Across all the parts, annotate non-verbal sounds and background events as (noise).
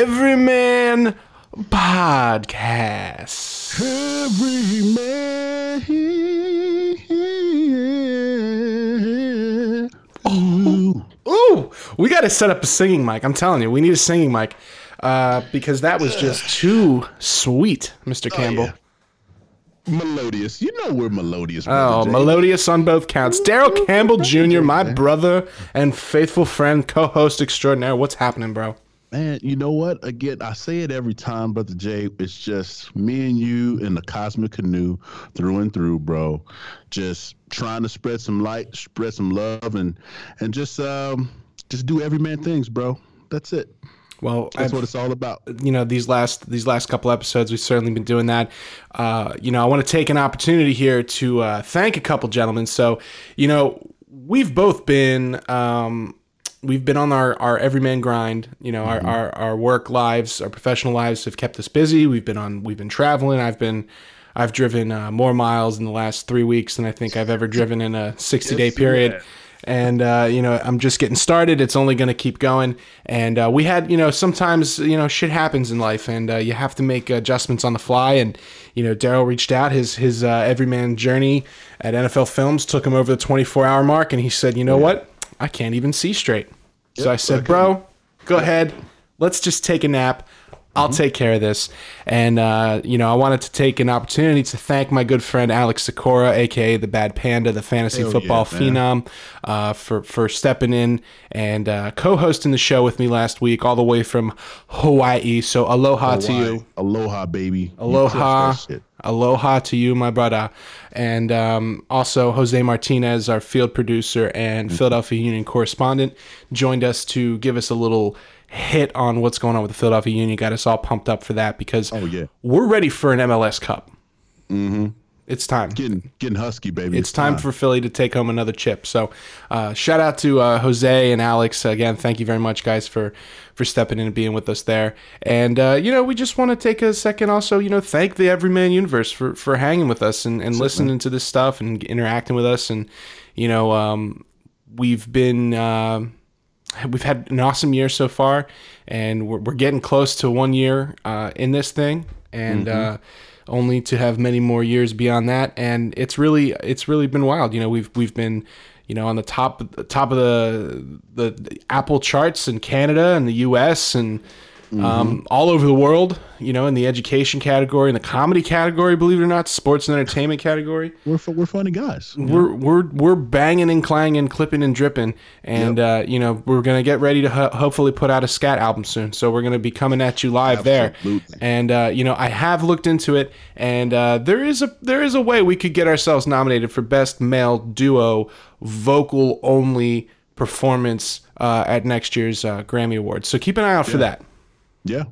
Everyman Podcast. Every man. Ooh. Ooh, we got to set up a singing mic. I'm telling you, we need a singing mic uh, because that was just too sweet, Mr. Campbell. yeah. Melodious. You know we're melodious. Oh, Jay. melodious on both counts. Daryl Campbell Jr., my brother and faithful friend, co-host extraordinaire. What's happening, bro? Man, you know what? Again, I say it every time, Brother Jay. It's just me and you in the cosmic canoe through and through, bro. Just trying to spread some light, spread some love, and and just um just do every man things, bro. That's it. Well, That's I've- what it's all about. you know these last these last couple episodes we've certainly been doing that uh, you know i want to take an opportunity here to uh, thank a couple gentlemen so you know we've both been um, we've been on our, our everyman grind you know our, our, our work lives our professional lives have kept us busy. We've been on we've been traveling. I've been i've driven uh, more miles in the last three weeks than i think i've ever driven in a 60 day period. and uh, you know i'm just getting started. It's only going to keep going. And uh, we had you know sometimes you know shit happens in life and uh, you have to make adjustments on the fly. And you know daryl reached out. His his uh, everyman journey at nfl films took him over the 24 hour mark. And he said you know what i can't even see straight so i said bro go ahead let's just take a nap I'll take care of this. And, uh, you know, I wanted to take an opportunity to thank my good friend Alex Sikora, aka the Bad Panda, the fantasy Hell football yeah, phenom, uh, for, for stepping in and uh, co hosting the show with me last week, all the way from Hawaii. So, aloha to you. Aloha, baby. Aloha. shit. Aloha to you, my brother. And um, also, Jose Martinez, our field producer Mm-hmm. and Philadelphia Union correspondent, joined us to give us a little hit on what's going on with the Philadelphia Union. Got us all pumped up for that because Oh, yeah. we're ready for an MLS Cup. Mm-hmm. It's time. Getting getting husky, baby. It's time for Philly to take home another chip. So, uh, shout out to uh, Jose and Alex again. Thank you very much, guys, for for stepping in and being with us there. And uh, you know, we just want to take a second, also, you know, thank the Everyman Universe for for hanging with us and, and listening to this stuff and interacting with us. And you know, um, we've been. Uh, we've had an awesome year so far, and we're, we're getting close to one year uh, in this thing, and uh, only to have many more years beyond that. And it's really it's really been wild. You know, we've we've been you know on the top top of the the, Apple charts in Canada and the U.S. and um, all over the world. You know, in the education category, in the comedy category, believe it or not, sports and entertainment category We're we're funny guys. we're we're we're banging and clanging, clipping and dripping, and uh, you know we're gonna get ready to ho- hopefully put out a scat album soon. So we're gonna be coming at you live Absolutely. there, and uh, you know I have looked into it, and uh, there is a there is a way we could get ourselves nominated for best male duo vocal only performance uh, at next year's uh, Grammy Awards. So keep an eye out for that. Yeah.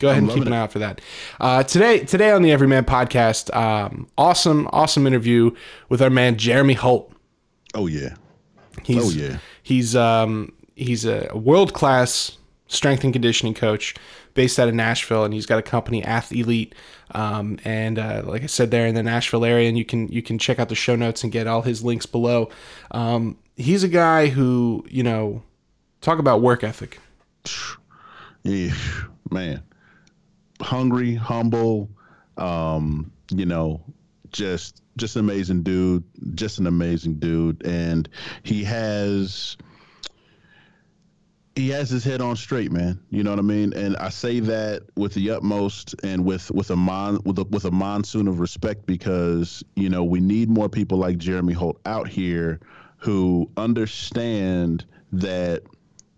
Go ahead and keep an it. eye out for that. Uh, today, today on the Everyman Podcast, um, awesome, awesome interview with our man Jeremy Holt. Oh yeah. He's, Oh, yeah. He's um he's a world class strength and conditioning coach based out of Nashville, and he's got a company, AthElite. Um, and uh, like I said, there in the Nashville area, and you can you can check out the show notes and get all his links below. Um, he's a guy who you know talk about work ethic. Yeah, man. Hungry, humble, um, you know, just just an amazing dude, just an amazing dude and he has he has his head on straight, man. You know what I mean? And I say that with the utmost and with with a mon with a, with a monsoon of respect because you know we need more people like Jeremy Holt out here who understand that.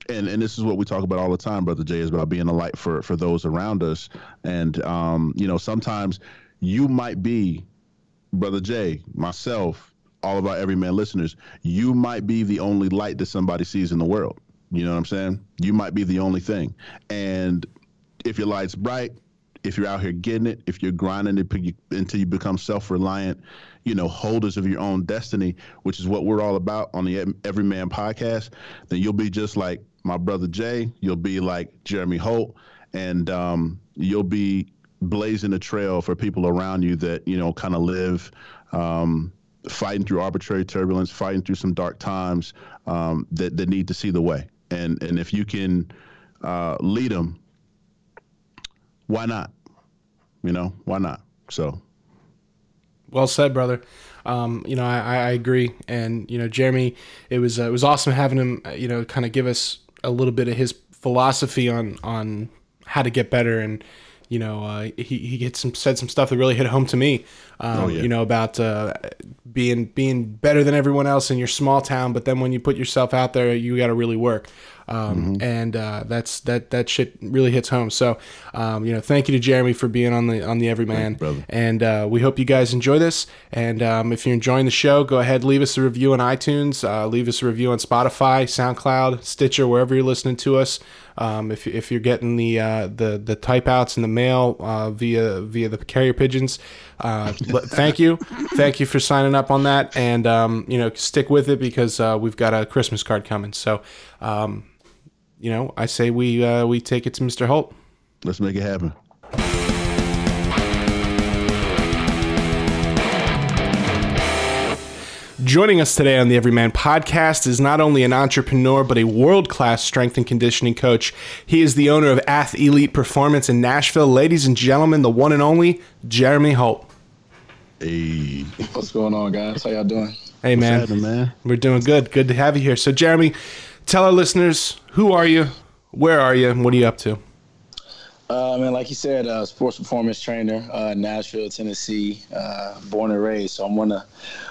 And, and this is what we talk about all the time, brother Jay, is about being a light for for those around us. And um, you know, sometimes you might be brother Jay, myself, all of our everyman listeners, you might be the only light that somebody sees in the world. You know what I'm saying? You might be the only thing. And if your light's bright, if you're out here getting it, if you're grinding it until you become self-reliant, you know, holders of your own destiny, which is what we're all about on the Ev- Everyman podcast, then you'll be just like my brother Jay. You'll be like Jeremy Holt, and um, you'll be blazing a trail for people around you that you know kind of live um, fighting through arbitrary turbulence, fighting through some dark times um, that that need to see the way. And and if you can uh, lead them why not? You know, why not? So, well said, brother. Um, you know, I, I agree, and you know, Jeremy, it was uh, it was awesome having him, uh, you know, kind of give us a little bit of his philosophy on on how to get better and you know, uh, he he gets some said some stuff that really hit home to me. Um, oh, yeah. You know about uh, being being better than everyone else in your small town, but then when you put yourself out there, you got to really work. Um, mm-hmm. and uh, that's that that shit really hits home. So, um, you know, thank you to Jeremy for being on the on the Everyman, you, and uh, we hope you guys enjoy this. And um, if you're enjoying the show, go ahead leave us a review on iTunes, uh, leave us a review on Spotify, SoundCloud, Stitcher, wherever you're listening to us. Um, if, if you're getting the uh, the the type outs in the mail uh, via via the carrier pigeons, uh, (laughs) thank you, thank you for signing up on that, and um, you know stick with it because uh, we've got a Christmas card coming. So, um, you know, I say we uh, we take it to Mr. Holt. Let's make it happen. Joining us today on the Everyman podcast is not only an entrepreneur, but a world class strength and conditioning coach. He is the owner of AthElite Performance in Nashville. Ladies and gentlemen, the one and only Jeremy Holt. Hey. What's going on, guys? How y'all doing? Hey, man. man. We're doing good. Good to have you here. So, Jeremy, tell our listeners who are you, where are you, and what are you up to? Uh, I mean, like you said, uh, sports performance trainer, uh, Nashville, Tennessee, uh, born and raised. So I'm one of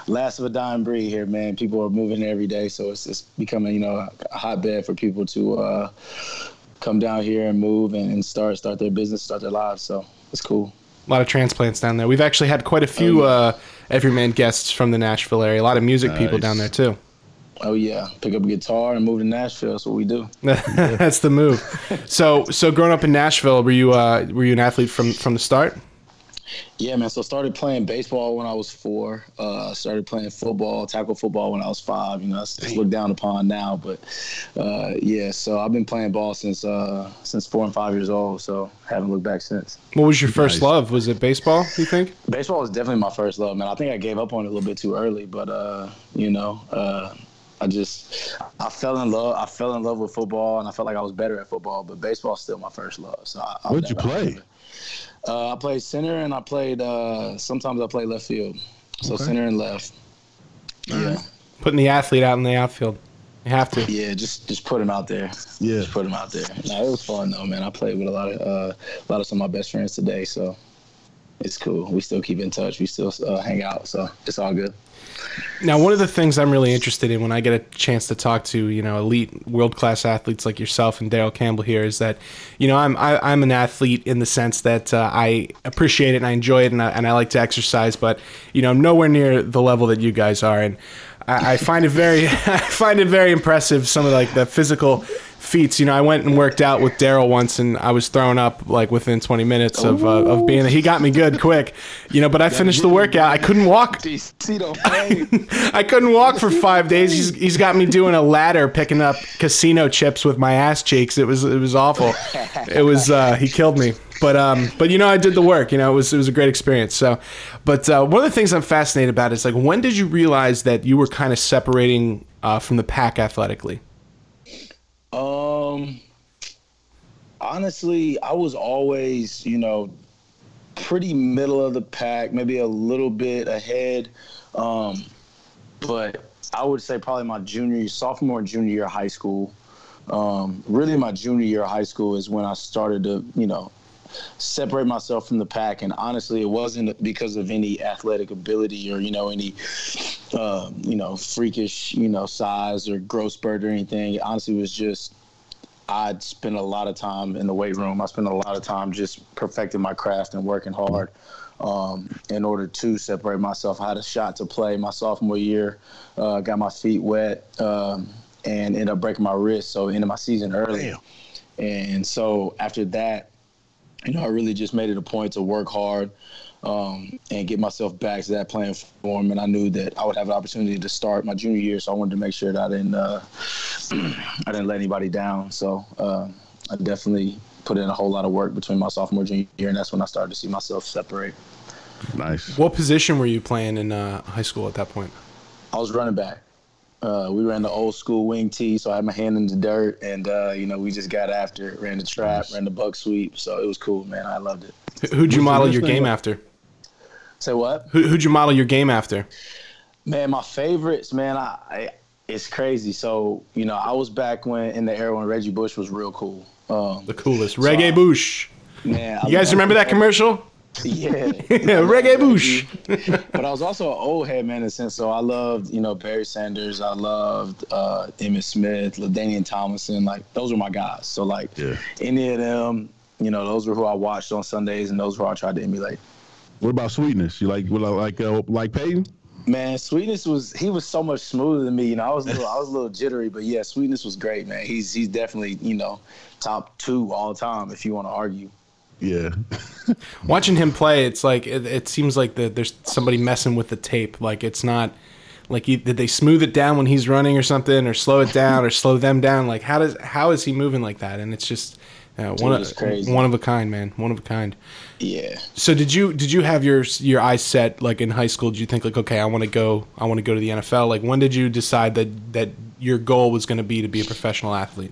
the last of a dying breed here, man. People are moving every day, so it's it's becoming, you know, a hotbed for people to uh, come down here and move and, and, start start their business, start their lives. So it's cool. A lot of transplants down there. We've actually had quite a few oh, everyman guests from the Nashville area. A lot of music nice. people down there too. Oh yeah, pick up a guitar and move to Nashville. That's what we do. (laughs) That's the move. So, so growing up in Nashville, were you uh, were you an athlete from from the start? Yeah, man. So I started playing baseball when I was four. Uh, started playing football, tackle football when I was five. You know, it's looked down upon now, but uh, yeah. So I've been playing ball since uh, since four and five years old. So haven't looked back since. What was your first nice. love? Was it baseball? You think? Baseball was definitely my first love, man. I think I gave up on it a little bit too early, but uh, you know uh, I just I fell in love. I fell in love with football, and I felt like I was better at football. But baseball's still my first love. So I, what'd you play? Uh, I played center, and I played. Uh, sometimes I played left field. So okay. center and left. yeah. Putting the athlete out in the outfield. You have to. Yeah, just just put him out there. Yeah, just put him out there. No, it was fun though, man. I played with a lot of uh, a lot of some of my best friends today, so it's cool. We still keep in touch. We still uh, hang out, so it's all good. Now, one of the things I'm really interested in when I get a chance to talk to you know elite world class athletes like yourself and Daryl Campbell here is that you know I'm I, am i am an athlete in the sense that uh, I appreciate it and I enjoy it and I, and I like to exercise, but you know I'm nowhere near the level that you guys are, and I, I find it very (laughs) I find it very impressive some of like the physical feats. You know, I went and worked out with Daryl once, and I was thrown up like within 20 minutes of uh, of being. There. He got me good quick, you know. But I finished the workout. I couldn't walk. (laughs) (laughs) I couldn't walk for five days. He's, he's got me doing a ladder, picking up casino chips with my ass cheeks. It was it was awful. It was uh, he killed me. But um, but you know, I did the work. You know, it was it was a great experience. So, but uh, one of the things I'm fascinated about is like, when did you realize that you were kind of separating uh, from the pack athletically? Um, honestly, I was always, you know, pretty middle of the pack, maybe a little bit ahead. Um, but I would say probably my junior, sophomore, junior year of high school. Um, really, my junior year of high school is when I started to, you know, separate myself from the pack. And honestly, it wasn't because of any athletic ability or you know any uh, you know freakish you know size or growth spurt or anything. It honestly, was just I'd spend a lot of time in the weight room. I spent a lot of time just perfecting my craft and working hard. Um, in order to separate myself. I had a shot to play my sophomore year, uh, got my feet wet, um, and ended up breaking my wrist. So ended my season early. Damn. And so after that, you know, I really just made it a point to work hard um, and get myself back to that playing form. And I knew that I would have an opportunity to start my junior year, so I wanted to make sure that I didn't uh, (clears throat) I didn't let anybody down. So uh, I definitely put in a whole lot of work between my sophomore junior year, and that's when I started to see myself separate. Nice. What position were you playing in uh, high school at that point? I was running back. Uh, we ran the old school wing T, so I had my hand in the dirt, and uh, you know we just got after it. Ran the trap, ran the buck sweep, so it was cool, man. I loved it. Who'd you model your game after? Say what? Who, who'd you model your game after? Man, my favorites, man. I, I it's crazy. So you know, I was back when in the era when Reggie Bush was real cool. Um, The coolest, Reggie I- Bush. man, I You guys remember that commercial? Yeah, (laughs) Reggie Bush. but I was also an old head man in a sense. So I loved, you know, Barry Sanders. I loved uh, Emmitt Smith, LaDainian Tomlinson. Like those were my guys. So like Yeah. any of them, you know, those were who I watched on Sundays, and those were who I tried to emulate. What about sweetness? You like what, like uh, like Payton? Man, Sweetness was he was so much smoother than me. You know, I was a little, I was a little jittery, but yeah, Sweetness was great, man. He's he's definitely you know top two all time if you want to argue. Yeah. (laughs) Watching him play, it's like it, it seems like the, there's somebody messing with the tape. Like it's not like he, did they smooth it down when he's running or something, or slow it down, or slow them down. Like how does how is he moving like that? And it's just uh, one of crazy. one of a kind, man. One of a kind. Yeah. So did you did you have your your eyes set like in high school? Did you think like okay, I want to go I want to go to the NFL? Like when did you decide that that your goal was going to be to be a professional athlete?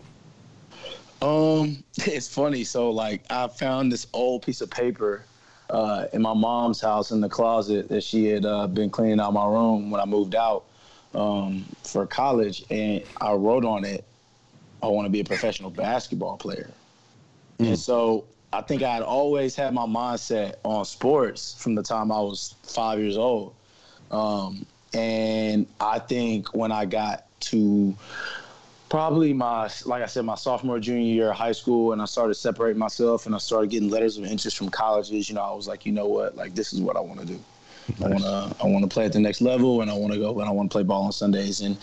Um, (laughs) it's funny. So like, I found this old piece of paper uh, in my mom's house in the closet that she had uh, been cleaning out my room when I moved out um, for college, and I wrote on it, "I want to be a professional basketball player." And so I think I had always had my mindset on sports from the time I was five years old. Um, and I think when I got to probably my like I said, my sophomore junior year of high school, and I started separating myself, and I started getting letters of interest from colleges. You know, I was like, you know what, like this is what I want to do. I want to I want to play at the next level, and I want to go and I want to play ball on Sundays. And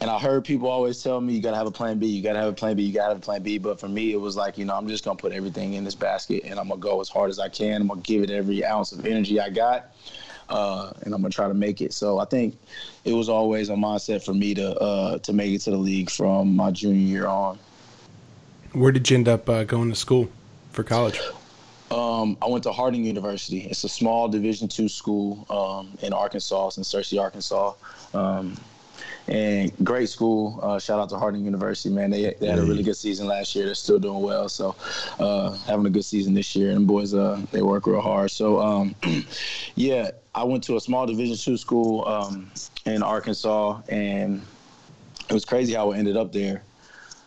and I heard people always tell me, you gotta have a plan B, you gotta have a plan B, you gotta have a plan B. But for me, it was like, you know, I'm just gonna put everything in this basket, and I'm gonna go as hard as I can. I'm gonna give it every ounce of energy I got. Uh, and I'm gonna try to make it. So I think it was always a mindset for me to uh, to make it to the league from my junior year on. Where did you end up uh, going to school for college? Um, I went to Harding University. It's a small Division two school um, in Arkansas, it's in Searcy, Arkansas. Um, and great school. Uh, shout out to Harding University, man. They, they had a really good season last year. They're still doing well. So uh, having a good season this year. And boys, uh, they work real hard. So um, (clears throat) yeah, I went to a small Division two school um, in Arkansas, and it was crazy how I ended up there.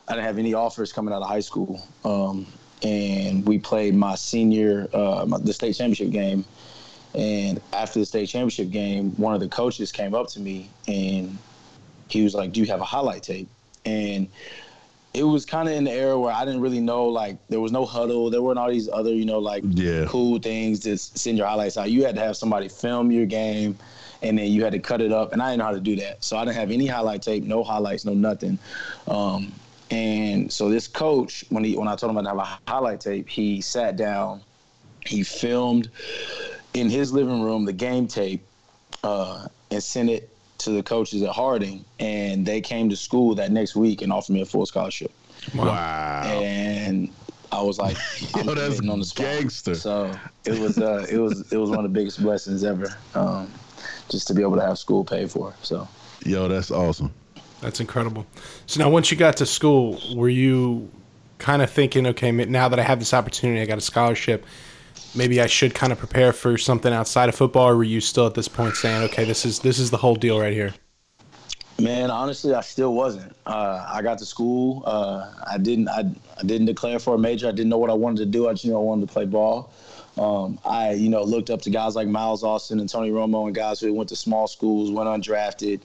I didn't have any offers coming out of high school. Um, and we played my senior, uh, my, the state championship game. And after the state championship game, one of the coaches came up to me and he was like, "Do you have a highlight tape?" And it was kind of in the era where I didn't really know, like, there was no Hudl. There weren't all these other, you know, like Yeah. cool things to send your highlights out. You had to have somebody film your game, and then you had to cut it up. And I didn't know how to do that, so I didn't have any highlight tape, no highlights, no nothing. Um, and so this coach, when he when I told him I didn't have a highlight tape, he sat down, he filmed in his living room the game tape, uh, and sent it to the coaches at Harding, and they came to school that next week and offered me a full scholarship. Wow. And I was like, (laughs) I'm Yo, that's on the spot. gangster. So it was uh, it was it was one of the biggest blessings ever, um, just to be able to have school paid for. So. Yo, that's awesome. That's incredible. So now, once you got to school, were you kind of thinking, okay, now that I have this opportunity, I got a scholarship, maybe I should kind of prepare for something outside of football, or were you still at this point saying, okay, this is this is the whole deal right here? Man, honestly, I still wasn't. Uh, I got to school. Uh, I didn't. I, I didn't declare for a major. I didn't know what I wanted to do. I just knew I wanted to play ball. Um, I, you know, looked up to guys like Miles Austin and Tony Romo and guys who went to small schools, went undrafted,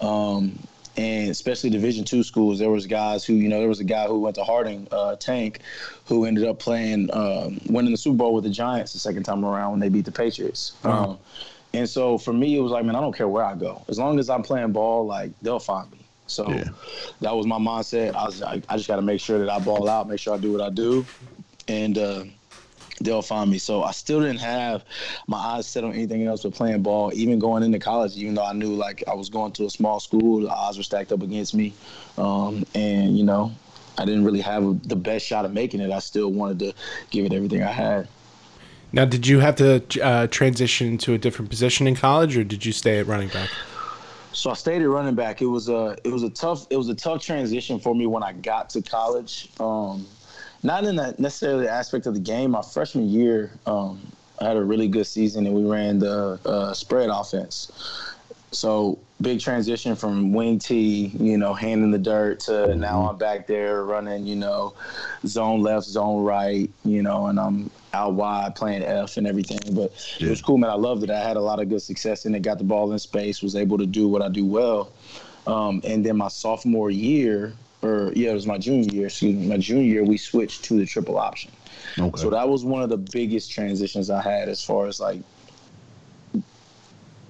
um, and especially Division two schools. There was guys who, you know, there was a guy who went to Harding, uh, Tank, who ended up playing, um, winning the Super Bowl with the Giants the second time around when they beat the Patriots. Um, and so for me, it was like, man, I don't care where I go. As long as I'm playing ball, like they'll find me. So Yeah. that was my mindset. I was like, I just got to make sure that I ball out, make sure I do what I do, and uh, they'll find me. So I still didn't have my eyes set on anything else but playing ball. Even going into college, even though I knew like I was going to a small school, the odds were stacked up against me, um, and you know. I didn't really have the best shot of making it. I still wanted to give it everything I had. Now, did you have to uh, transition to a different position in college, or did you stay at running back? So I stayed at running back. It was a it was a tough it was a tough transition for me when I got to college. Um, not in that necessarily aspect of the game. My freshman year, um, I had a really good season, and we ran the uh, spread offense. So big transition from wing T, you know, hand in the dirt to mm-hmm. now I'm back there running, you know, zone left, zone right, you know, and I'm out wide playing F and everything. But yeah. it was cool, man. I loved it. I had a lot of good success in it. Got the ball in space, was able to do what I do well. Um, and then my sophomore year, or yeah, it was my junior year. Excuse me, my junior year, we switched to the triple option. Okay. So that was one of the biggest transitions I had as far as like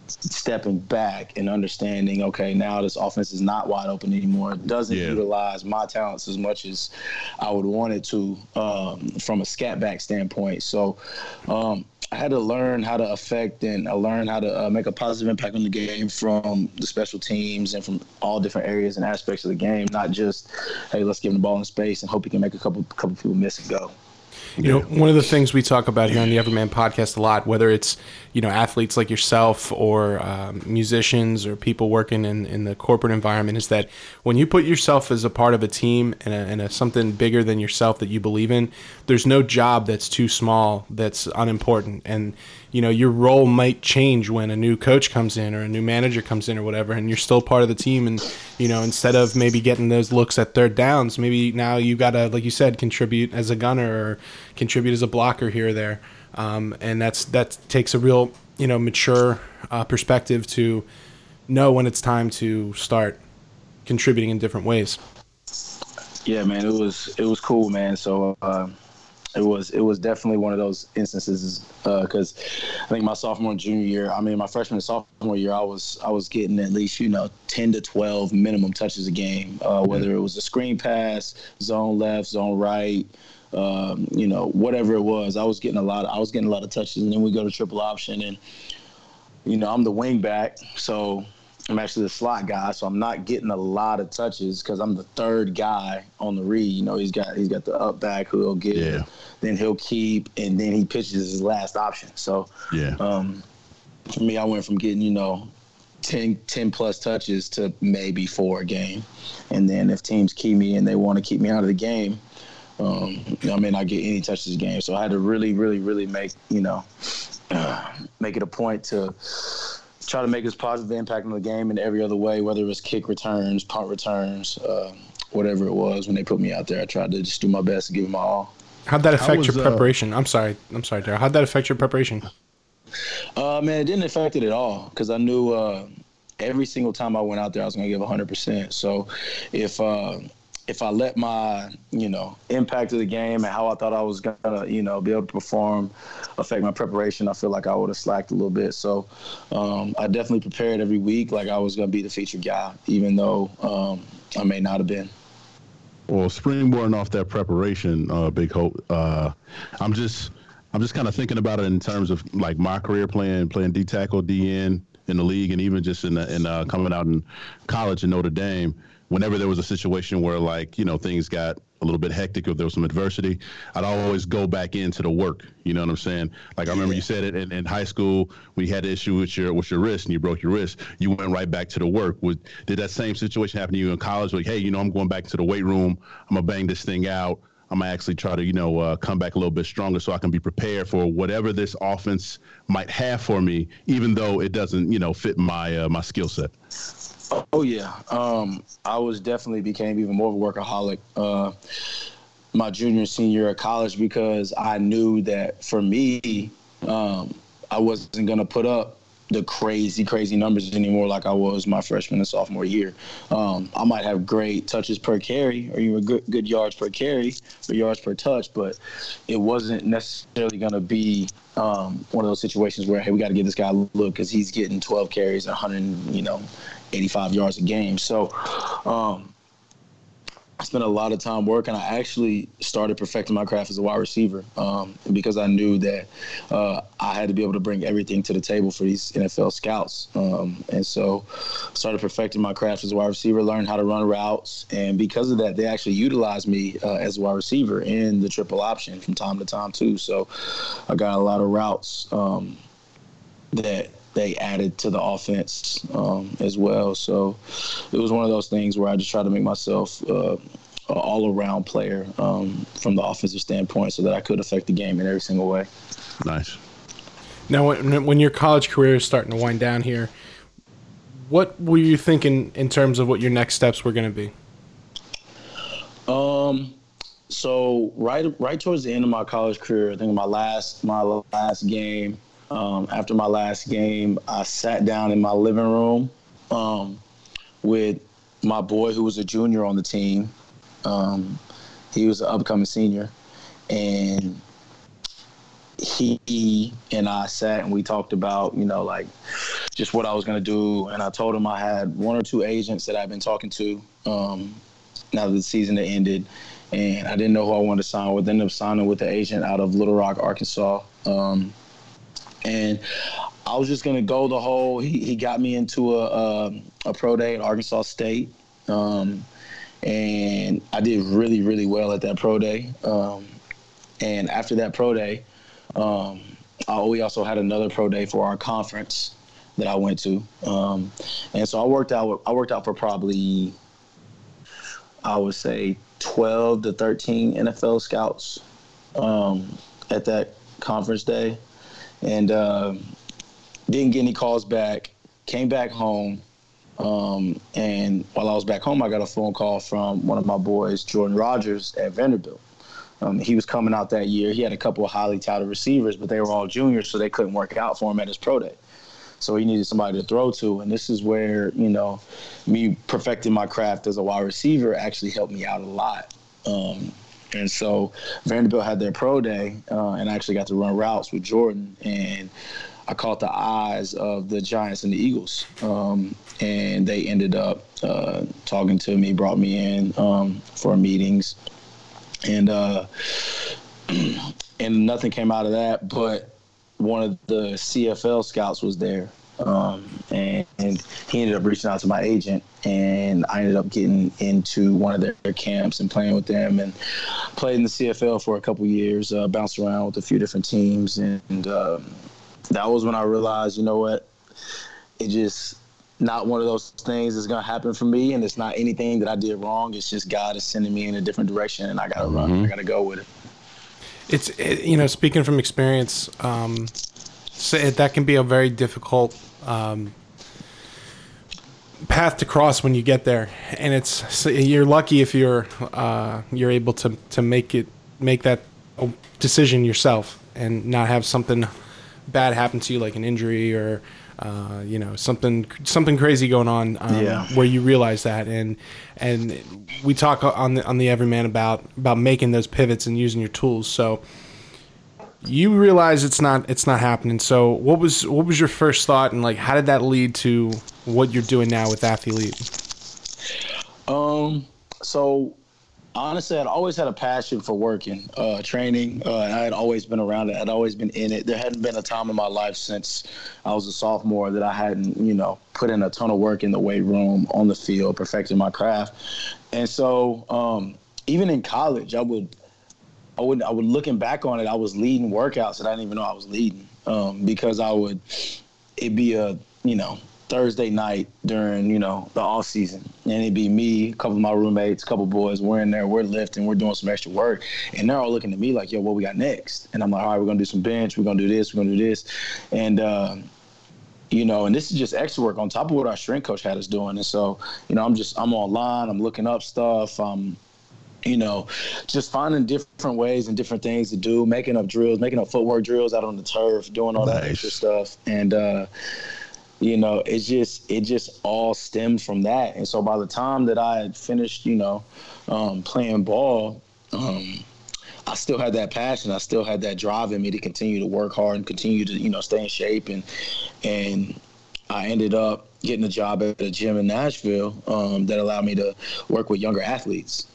stepping back and understanding, okay, now this offense is not wide open anymore. It doesn't yeah. utilize my talents as much as I would want it to um, from a scat back standpoint. So um, I had to learn how to affect and I learned how to uh, make a positive impact on the game from the special teams and from all different areas and aspects of the game, not just, hey, let's give him the ball in space and hope he can make a couple couple people miss and go. You know, one of the things we talk about here on the Everyman podcast a lot, whether it's, you know, athletes like yourself or um, musicians or people working in, in the corporate environment, is that when you put yourself as a part of a team and, a, and a, something bigger than yourself that you believe in, there's no job that's too small that's unimportant. And, you know your role might change when a new coach comes in or a new manager comes in or whatever and you're still part of the team and you know instead of maybe getting those looks at third downs maybe now you got to like you said contribute as a gunner or contribute as a blocker here or there um, and that's that takes a real you know mature uh, perspective to know when it's time to start contributing in different ways yeah man it was it was cool man so uh, it was it was definitely one of those instances because uh, I think my sophomore and junior year, I mean my freshman and sophomore year, I was I was getting at least you know ten to twelve minimum touches a game, uh, whether it was a screen pass, zone left, zone right. Um, you know, whatever it was, I was getting a lot. Of, I was getting a lot of touches, and then we go to triple option, and you know, I'm the wing back, so I'm actually the slot guy, so I'm not getting a lot of touches because I'm the third guy on the read. You know, he's got he's got the up back who he'll get, yeah. then he'll keep, and then he pitches his last option. So yeah, um, for me, I went from getting you know 10, 10 plus touches to maybe four a game, and then if teams keep me and they want to keep me out of the game, um, I may not get any touches a game. So I had to really, really, really make you know uh, make it a point to try to make as positive impact on the game in every other way, whether it was kick returns, punt returns, uh, whatever it was. When they put me out there, I tried to just do my best to give it my all. How'd that affect was, your uh, preparation? Uh, I'm sorry, I'm sorry, Daryl. How'd that affect your preparation? Uh, man, it didn't affect it at all because I knew uh, every single time I went out there, I was going to give 100. percent So if uh, if I let my, you know, impact of the game and how I thought I was gonna, you know, be able to perform affect my preparation, I feel like I would have slacked a little bit. So um, I definitely prepared every week like I was gonna be the featured guy, even though um, I may not have been. Well, springboarding off that preparation, uh, Big Holt, uh, I'm just I'm just kind of thinking about it in terms of like my career playing playing D tackle, DN in the league, and even just in the, in uh, coming out in college in Notre Dame whenever there was a situation where like you know things got a little bit hectic or there was some adversity i'd always go back into the work. You know what i'm saying? Like i remember you said it in, in high school we had an issue with your with your wrist and you broke your wrist you went right back to the work. Would, did that same situation happen to you in college? Like hey you know i'm going back to the weight room. I'm gonna bang this thing out. I'm gonna actually try to, you know, uh, come back a little bit stronger so I can be prepared for whatever this offense might have for me, even though it doesn't, you know, fit my uh, my skill set. Oh yeah, um, I was definitely became even more of a workaholic uh, my junior and senior year of college because I knew that for me, um, I wasn't gonna put up the crazy, crazy numbers anymore like I was my freshman and sophomore year. Um, I might have great touches per carry or even good, good yards per carry or yards per touch, but it wasn't necessarily going to be um, one of those situations where, hey, we got to give this guy a look because he's getting 12 carries, and 100, you know, 85 yards a game. So um, I spent a lot of time working. I actually started perfecting my craft as a wide receiver um, because I knew that uh, I had to be able to bring everything to the table for these NFL scouts. Um, and so started perfecting my craft as a wide receiver, learned how to run routes. And because of that, they actually utilized me uh, as a wide receiver in the triple option from time to time, too. So I got a lot of routes um, that they added to the offense um, as well. So it was one of those things where I just tried to make myself uh, an all-around player um, from the offensive standpoint, so that I could affect the game in every single way. Nice. Now, when, when your college career is starting to wind down here, what were you thinking in terms of what your next steps were going to be? Um, so right right towards the end of my college career, I think my last my last game. Um, after my last game, I sat down in my living room um, with my boy who was a junior on the team. Um, he was an upcoming senior, and he and I sat and we talked about, you know, like just what I was going to do. And I told him I had one or two agents that I've been talking to um, now that the season had ended. And I didn't know who I wanted to sign with. Ended up signing with the agent out of Little Rock, Arkansas. Um, and I was just to go the whole, he, he got me into a, a, a pro day at Arkansas State. Um, and I did really, really well at that pro day. Um, and after that pro day, um, I, we also had another pro day for our conference that I went to, um, and so I worked out. I worked out for probably, I would say, twelve to thirteen NFL scouts um, at that conference day, and uh, didn't get any calls back. Came back home, um, and while I was back home, I got a phone call from one of my boys, Jordan Rodgers at Vanderbilt. Um, he was coming out that year. He had a couple of highly touted receivers, but they were all juniors, so they couldn't work out for him at his pro day. So he needed somebody to throw to, and this is where you know me perfecting my craft as a wide receiver actually helped me out a lot. Um, and so Vanderbilt had their pro day, uh, and I actually got to run routes with Jordan, and I caught the eyes of the Giants and the Eagles, um, and they ended up uh, talking to me, brought me in um, for meetings and uh, (clears throat) and nothing came out of that. But one of the CFL scouts was there, um, and, and, he ended up reaching out to my agent, and I ended up getting into one of their, their camps and playing with them, and played in the CFL for a couple years, uh, bounced around with a few different teams, and um, that was when I realized, you know what, it just not one of those things that's gonna happen for me, and it's not anything that I did wrong. It's just God is sending me in a different direction, and I gotta mm-hmm. run. I gotta go with it. It's it, you know, speaking from experience, um, so it, that can be a very difficult um, path to cross when you get there, and it's so you're lucky if you're uh, you're able to to make it make that decision yourself and not have something bad happen to you like an injury or uh, you know something something crazy going on um, yeah. where you realize that. And and we talk on the on the everyman about about making those pivots and using your tools. So you realize it's not it's not happening so what was what was your first thought and like how did that lead to what you're doing now with AthElite um so honestly, I'd always had a passion for working, uh, training. Uh, I had always been around it. I'd always been in it. There hadn't been a time in my life since I was a sophomore that I hadn't, you know, put in a ton of work in the weight room, on the field, perfecting my craft. And so, um, even in college, I would, I would, I would looking back on it, I was leading workouts that I didn't even know I was leading um, because I would, it'd be a, you know, Thursday night during, you know, the off season. And it'd be me, a couple of my roommates, a couple boys, we're in there, we're lifting, we're doing some extra work. And they're all looking at me like, yo, what we got next? And I'm like, all right, we're gonna do some bench, we're gonna do this, we're gonna do this. And uh, you know, and this is just extra work on top of what our strength coach had us doing. And so, you know, I'm just I'm online, I'm looking up stuff, um, you know, just finding different ways and different things to do, making up drills, making up footwork drills out on the turf, doing all nice. that extra stuff. And uh you know, it's just it just all stemmed from that. And so by the time that I had finished, you know, um, playing ball, um, I still had that passion. I still had that drive in me to continue to work hard and continue to, you know, stay in shape. And and I ended up getting a job at a gym in Nashville um, that allowed me to work with younger athletes.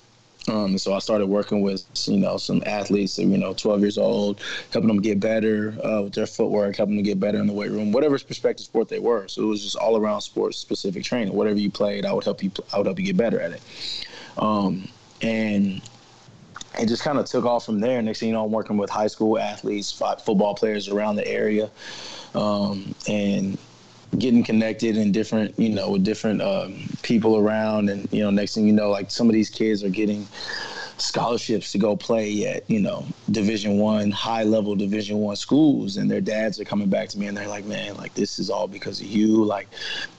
Um, so I started working with you know some athletes, you know, 12 years old, helping them get better uh, with their footwork, helping them get better in the weight room, whatever prospective sport they were. So it was just all around sports specific training. Whatever you played, I would help you. I would help you get better at it. Um, and it just kind of took off from there. Next thing you know, I'm working with high school athletes, football players around the area, um, and getting connected and different, you know, with different um, people around, and you know, next thing you know, like some of these kids are getting scholarships to go play at you know division one high level division one schools. And their dads are coming back to me and they're like man like this is all because of you. Like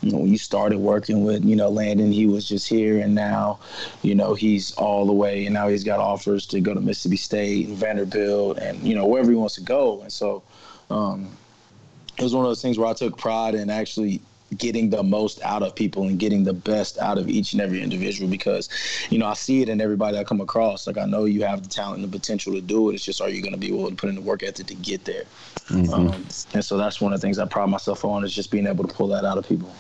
you know when you started working with you know landon he was just here and now you know he's all the way. And now he's got offers to go to mississippi state and vanderbilt and you know wherever he wants to go. And so um, it was one of those things where i took pride in actually getting the most out of people and getting the best out of each and every individual because you know I see it in everybody I come across. Like I know you have the talent and the potential to do it. It's just are you going to be willing to put in the work ethic to get there? Mm-hmm. um, and so that's one of the things I pride myself on is just being able to pull that out of people.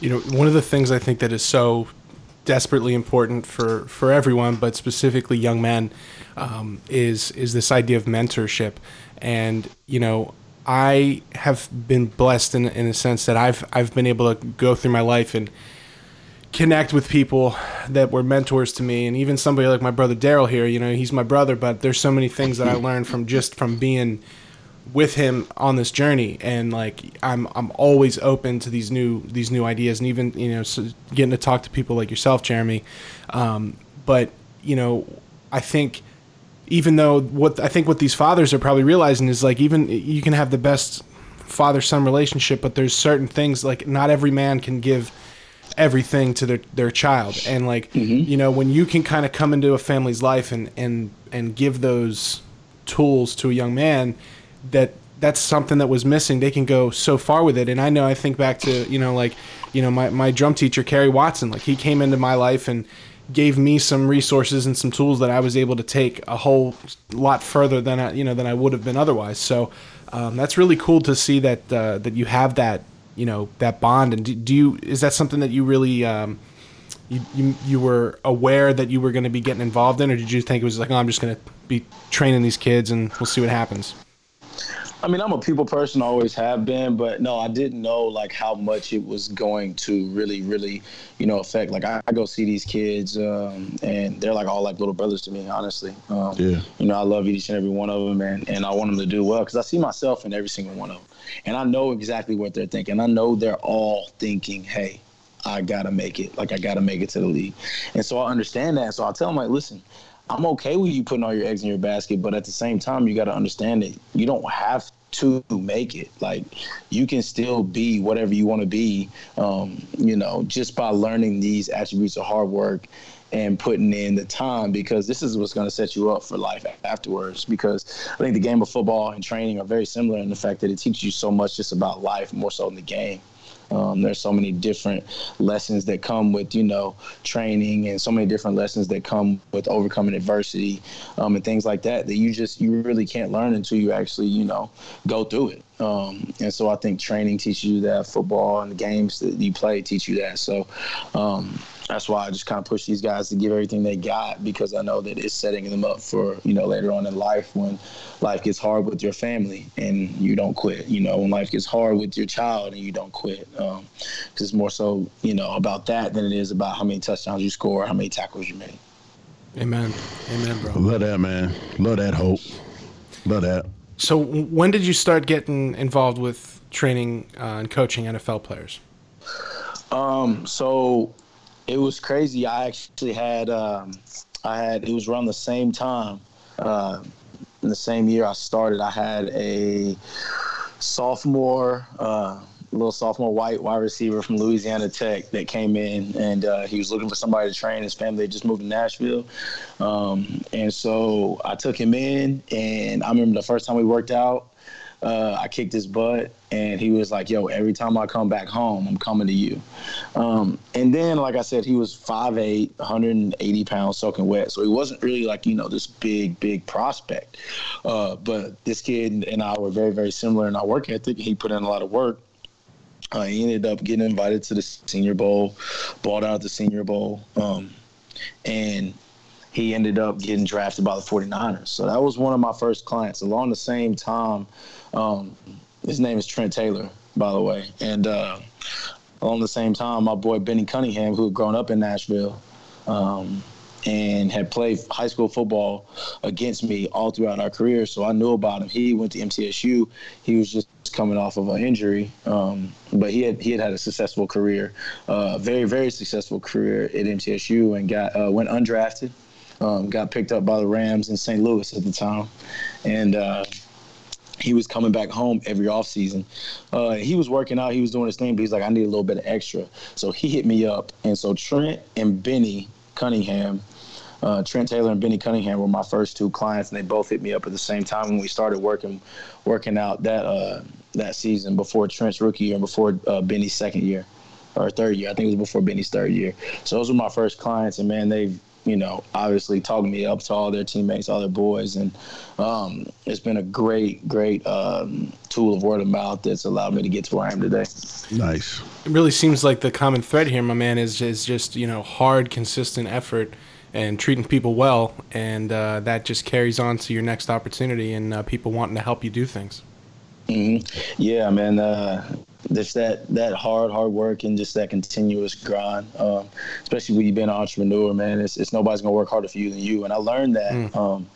You know one of the things I think that is so desperately important for for everyone but specifically young men um, is is this idea of mentorship. And you know I have been blessed in in a sense that I've I've been able to go through my life and connect with people that were mentors to me. And even somebody like my brother Daryl here you know he's my brother but there's so many things that I learned from just from being with him on this journey. And like I'm I'm always open to these new these new ideas and even you know so getting to talk to people like yourself Jeremy. Um, but you know I think even though what I think what these fathers are probably realizing is like even you can have the best father son relationship, but there's certain things like not every man can give everything to their their child, and like mm-hmm. you know when you can kind of come into a family's life and and and give those tools to a young man that that's something that was missing. They can go so far with it. And i know i think back to you know like you know my, my drum teacher kerry watson like he came into my life and gave me some resources and some tools that I was able to take a whole lot further than I, you know than I would have been otherwise. So um, that's really cool to see that uh, that you have that you know that bond. And do, do you is that something that you really um, you, you you were aware that you were going to be getting involved in, or did you think it was like, oh, I'm just going to be training these kids and we'll see what happens? I mean, I'm a people person, always have been, but no, I didn't know like how much it was going to really, really, you know, affect. Like I, I go see these kids, um, and they're like all like little brothers to me, honestly. Um, yeah. You know, I love each and every one of them, and and I want them to do well because I see myself in every single one of them, and I know exactly what they're thinking. I know they're all thinking, hey. I gotta make it. Like I gotta make it to the league, and so I understand that. So I tell them like, listen, I'm okay with you putting all your eggs in your basket, but at the same time, you got to understand that you don't have to make it. Like you can still be whatever you want to be, um, you know, just by learning these attributes of hard work and putting in the time because this is what's going to set you up for life afterwards. Because I think the game of football and training are very similar in the fact that it teaches you so much just about life more so than the game. Um, there's so many different lessons that come with, you know, training and so many different lessons that come with overcoming adversity um, and things like that that you just, you really can't learn until you actually, you know, go through it. Um, and so I think training teaches you that football and the games that you play teach you that. So, um, that's why I just kind of push these guys to give everything they got because I know that it's setting them up for you know later on in life when life gets hard with your family and you don't quit. You know when life gets hard with your child and you don't quit. Because um, it's more so you know about that than it is about how many touchdowns you score, how many tackles you make. Amen. Amen, bro. Love that, man. Love that Holt. Love that. So when did you start getting involved with training uh, and coaching NFL players? Um. So it was crazy. I actually had um, I had it was around the same time uh, in the same year I started. I had a sophomore. Uh, little sophomore white wide receiver from Louisiana Tech that came in and uh, he was looking for somebody to train. His family had just moved to Nashville. Um, and so I took him in, and I remember the first time we worked out, uh, I kicked his butt, and he was like, "Yo, every time I come back home, I'm coming to you." Um, and then, like I said, he was 5'8", 180 pounds, soaking wet, so he wasn't really like you know this big, big prospect. Uh, but this kid and I were very, very similar in our work ethic. He put in a lot of work. Uh, he ended up getting invited to the Senior Bowl, balled out the Senior Bowl, um, and he ended up getting drafted by the 49ers. So that was one of my first clients. Along the same time, um, his name is Trent Taylor, by the way. And uh, along the same time, my boy Benny Cunningham, who had grown up in Nashville, um, and had played high school football against me all throughout our career. So I knew about him. He went to MTSU. He was just coming off of an injury, um, but he had he had had a successful career, uh, very very successful career at MTSU, and got uh, went undrafted. Um, got picked up by the Rams in St. Louis at the time, and uh, he was coming back home every offseason. Uh, he was working out, he was doing his thing, but he's like, I need a little bit of extra. So he hit me up. And so Trent and Benny Cunningham, uh, Trent Taylor and Benny Cunningham were my first two clients, and they both hit me up at the same time when we started working working out that uh, that season before Trent's rookie year and before uh, Benny's second year or third year. I think it was before Benny's third year. So those were my first clients, and man, they've you know, obviously talking me up to all their teammates, all their boys, and um, it's been a great, great um, tool of word of mouth that's allowed me to get to where I am today. Nice. It really seems like the common thread here, my man, is is just you know hard, consistent effort and treating people well, and uh, that just carries on to your next opportunity and uh, people wanting to help you do things. Mm-hmm. Yeah, man. Uh, just that that hard hard work and just that continuous grind um, especially when you've been an entrepreneur man it's, it's nobody's gonna work harder for you than you and i learned that mm. um,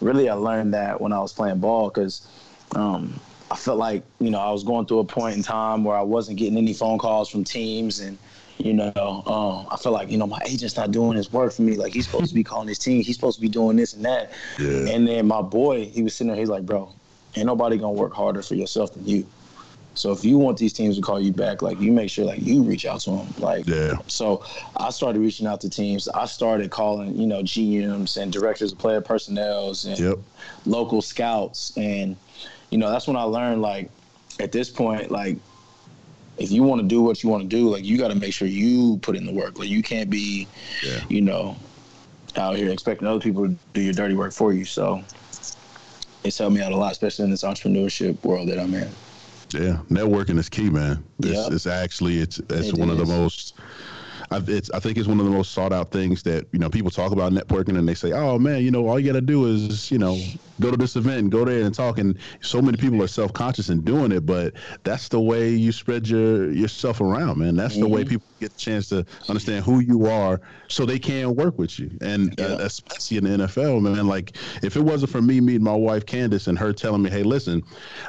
really i learned that when i was playing ball because um, i felt like you know i was going through a point in time where i wasn't getting any phone calls from teams and you know, um, I feel like you know my agent's not doing his work for me. Like he's supposed to be (laughs) calling his team. He's supposed to be doing this and that. Yeah. And then my boy, he was sitting there. He's like, "Bro, ain't nobody gonna work harder for yourself than you." So if you want these teams to call you back, like you make sure like you reach out to them. Like yeah. So I started reaching out to teams. I started calling, you know, GMs and directors of player personnels and yep. local scouts, and you know that's when I learned like at this point like if you want to do what you want to do, like you got to make sure you put in the work. Like you can't be, yeah. you know, out here expecting other people to do your dirty work for you. So it's helped me out a lot, especially in this entrepreneurship world that I'm in. Yeah, networking is key, man. It's, yep. it's actually it's it's it one is. of the most. I, it's, I think it's one of the most sought out things that you know people talk about networking and they say, oh man, you know all you got to do is you know go to this event and go there and talk. And so many people are self conscious in doing it, but that's the way you spread your yourself around, man. That's mm-hmm. the way mm-hmm. people get the chance to understand who you are, so they can work with you. And uh, yeah. uh, especially in the NFL, man. Like if it wasn't for me meeting my wife Candace and her telling me, hey, listen,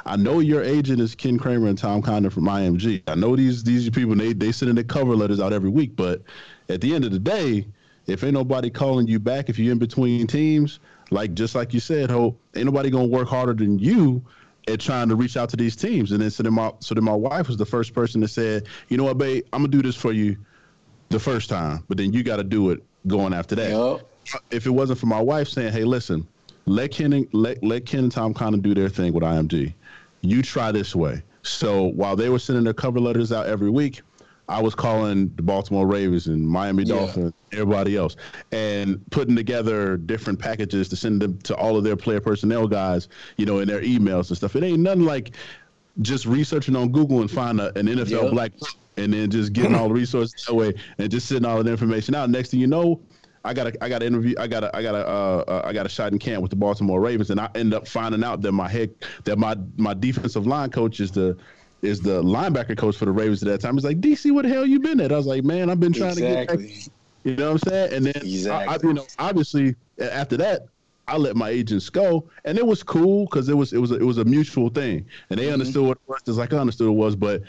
I know your agent is Ken Kramer and Tom Condon from IMG. I know these these people they they send in their cover letters out every week, but at the end of the day, if ain't nobody calling you back, if you're in between teams, like just like you said, Holt, ain't nobody gonna work harder than you at trying to reach out to these teams. And then so then my so then my wife was the first person that said, you know what, babe, I'm gonna do this for you the first time, but then you got to do it going after that. Yep. If it wasn't for my wife saying, hey, listen, let Ken and, let let Ken and Tom kind of do their thing with IMG. You try this way. So while they were sending their cover letters out every week, I was calling the Baltimore Ravens and Miami yeah. Dolphins, everybody else, and putting together different packages to send them to all of their player personnel guys, you know, in their emails and stuff. It ain't nothing like just researching on Google and find a, an NFL yep. black and then just getting all the resources that way and just sending all the information out. Next thing you know, I got a I got an interview I got a I got a uh, uh, I got a shot in camp with the Baltimore Ravens and I end up finding out that my head that my my defensive line coach is the is the linebacker coach for the Ravens at that time. He's like, DC, what the hell you been at? I was like, man, I've been trying exactly. to get back. You know what I'm saying? And then, exactly. I, I, you know, obviously, after that, I let my agents go, and it was cool because it was it was a, it was a mutual thing, and they mm-hmm. understood what it was just like I understood it was. But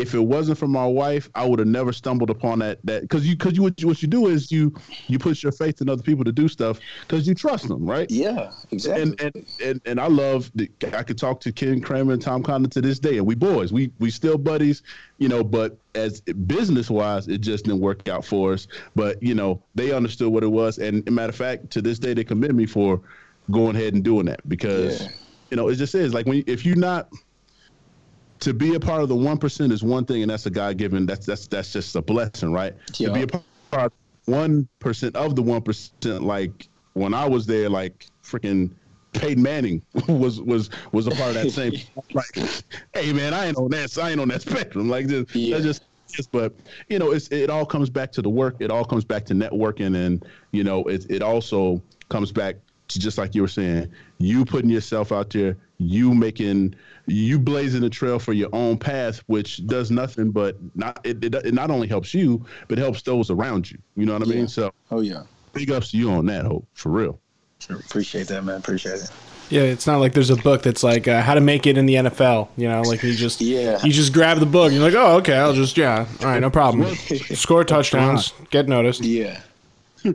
if it wasn't for my wife, I would have never stumbled upon that that because you because you what, you what you do is you you put your faith in other people to do stuff because you trust them, right? Yeah, exactly. And and and, and I love that I could talk to Ken Kramer and Tom Condon to this day, and we boys, we we still buddies, you know. But as business wise, it just didn't work out for us. But you know, they understood what it was, and matter of fact, to this day, they commend me for going ahead and doing that because yeah. you know it just is like when if you're not to be a part of the one percent is one thing, and that's a God given. That's that's that's just a blessing, right? Yeah. To be a part one percent of the one percent, like when I was there, like freaking Peyton Manning (laughs) was was was a part of that same. (laughs) (laughs) like, hey man, I ain't on that. I ain't on that spectrum. Like just yeah. just. Just, but you know, it's it all comes back to the work. It all comes back to networking, and you know, it it also comes back to just like you were saying, you putting yourself out there, you making you blazing a trail for your own path, which does nothing but not it, it, it not only helps you, but helps those around you. You know what I mean? So oh yeah. big ups to you on that, Holt. For real. Sure. Appreciate that, man. Appreciate it. Yeah, it's not like there's a book that's like uh, how to make it in the NFL. You know, like you just (laughs) Yeah. you just grab the book and you're like, oh, okay, I'll just yeah, all right, no problem. (laughs) Score touchdowns, get noticed. Yeah.